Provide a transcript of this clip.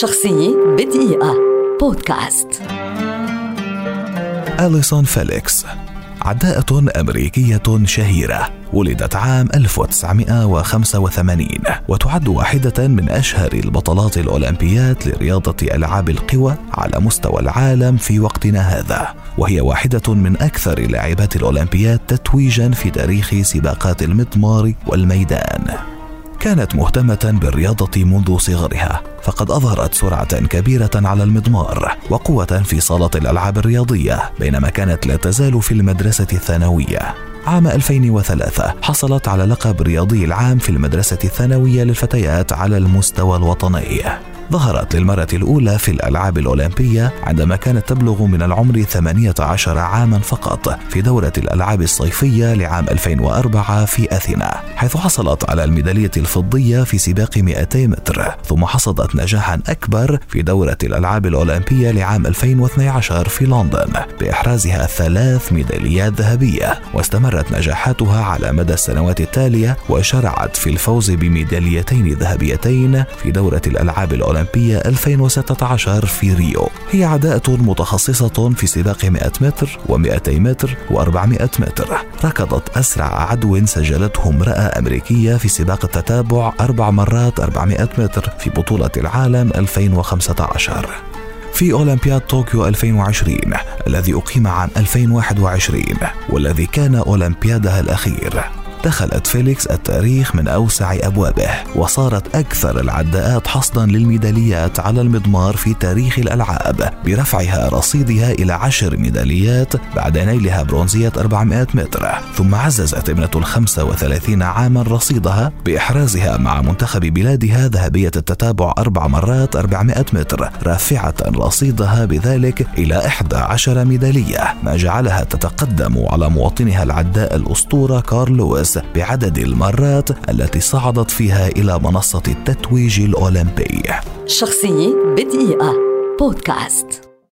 شخصية بدقيقة. بودكاست. أليسون فيليكس عداءة أمريكية شهيرة ولدت عام 1985 وتعد واحدة من أشهر البطلات الأولمبيات لرياضة ألعاب القوى على مستوى العالم في وقتنا هذا. وهي واحدة من أكثر لاعبات الأولمبيات تتويجا في تاريخ سباقات المضمار والميدان. كانت مهتمة بالرياضة منذ صغرها فقد أظهرت سرعة كبيرة على المضمار وقوة في صالة الألعاب الرياضية بينما كانت لا تزال في المدرسة الثانوية. عام 2003 حصلت على لقب رياضي العام في المدرسة الثانوية للفتيات على المستوى الوطني. ظهرت للمرة الأولى في الألعاب الأولمبية عندما كانت تبلغ من العمر 18 عاما فقط في دورة الألعاب الصيفية لعام 2004 في أثينا حيث حصلت على الميدالية الفضية في سباق 200 متر ثم حصدت نجاحا أكبر في دورة الألعاب الأولمبية لعام 2012 في لندن بإحرازها ثلاث ميداليات ذهبية واستمرت نجاحاتها على مدى السنوات التالية وشرعت في الفوز بميداليتين ذهبيتين في دورة الألعاب الأولمبية الأولمبية 2016 في ريو. هي عداءة متخصصة في سباق 100 متر و200 متر و400 متر. ركضت أسرع عدو سجلته امرأة أمريكية في سباق التتابع أربع مرات 400 متر في بطولة العالم 2015 في أولمبياد طوكيو 2020 الذي أقيم عام 2021 والذي كان أولمبيادها الأخير. دخلت فيليكس التاريخ من أوسع أبوابه وصارت أكثر العداءات حصدا للميداليات على المضمار في تاريخ الألعاب برفعها رصيدها إلى عشر ميداليات بعد نيلها برونزية 400 متر. ثم عززت ابنة ال 35 عاما رصيدها بإحرازها مع منتخب بلادها ذهبية التتابع أربع مرات 400 متر رافعة رصيدها بذلك إلى 11 ميدالية ما جعلها تتقدم على مواطنها العداء الأسطورة كارل لويس. بعدد المرات التي صعدت فيها إلى منصة التتويج الأولمبي. شخصية بدقيقة. بودكاست.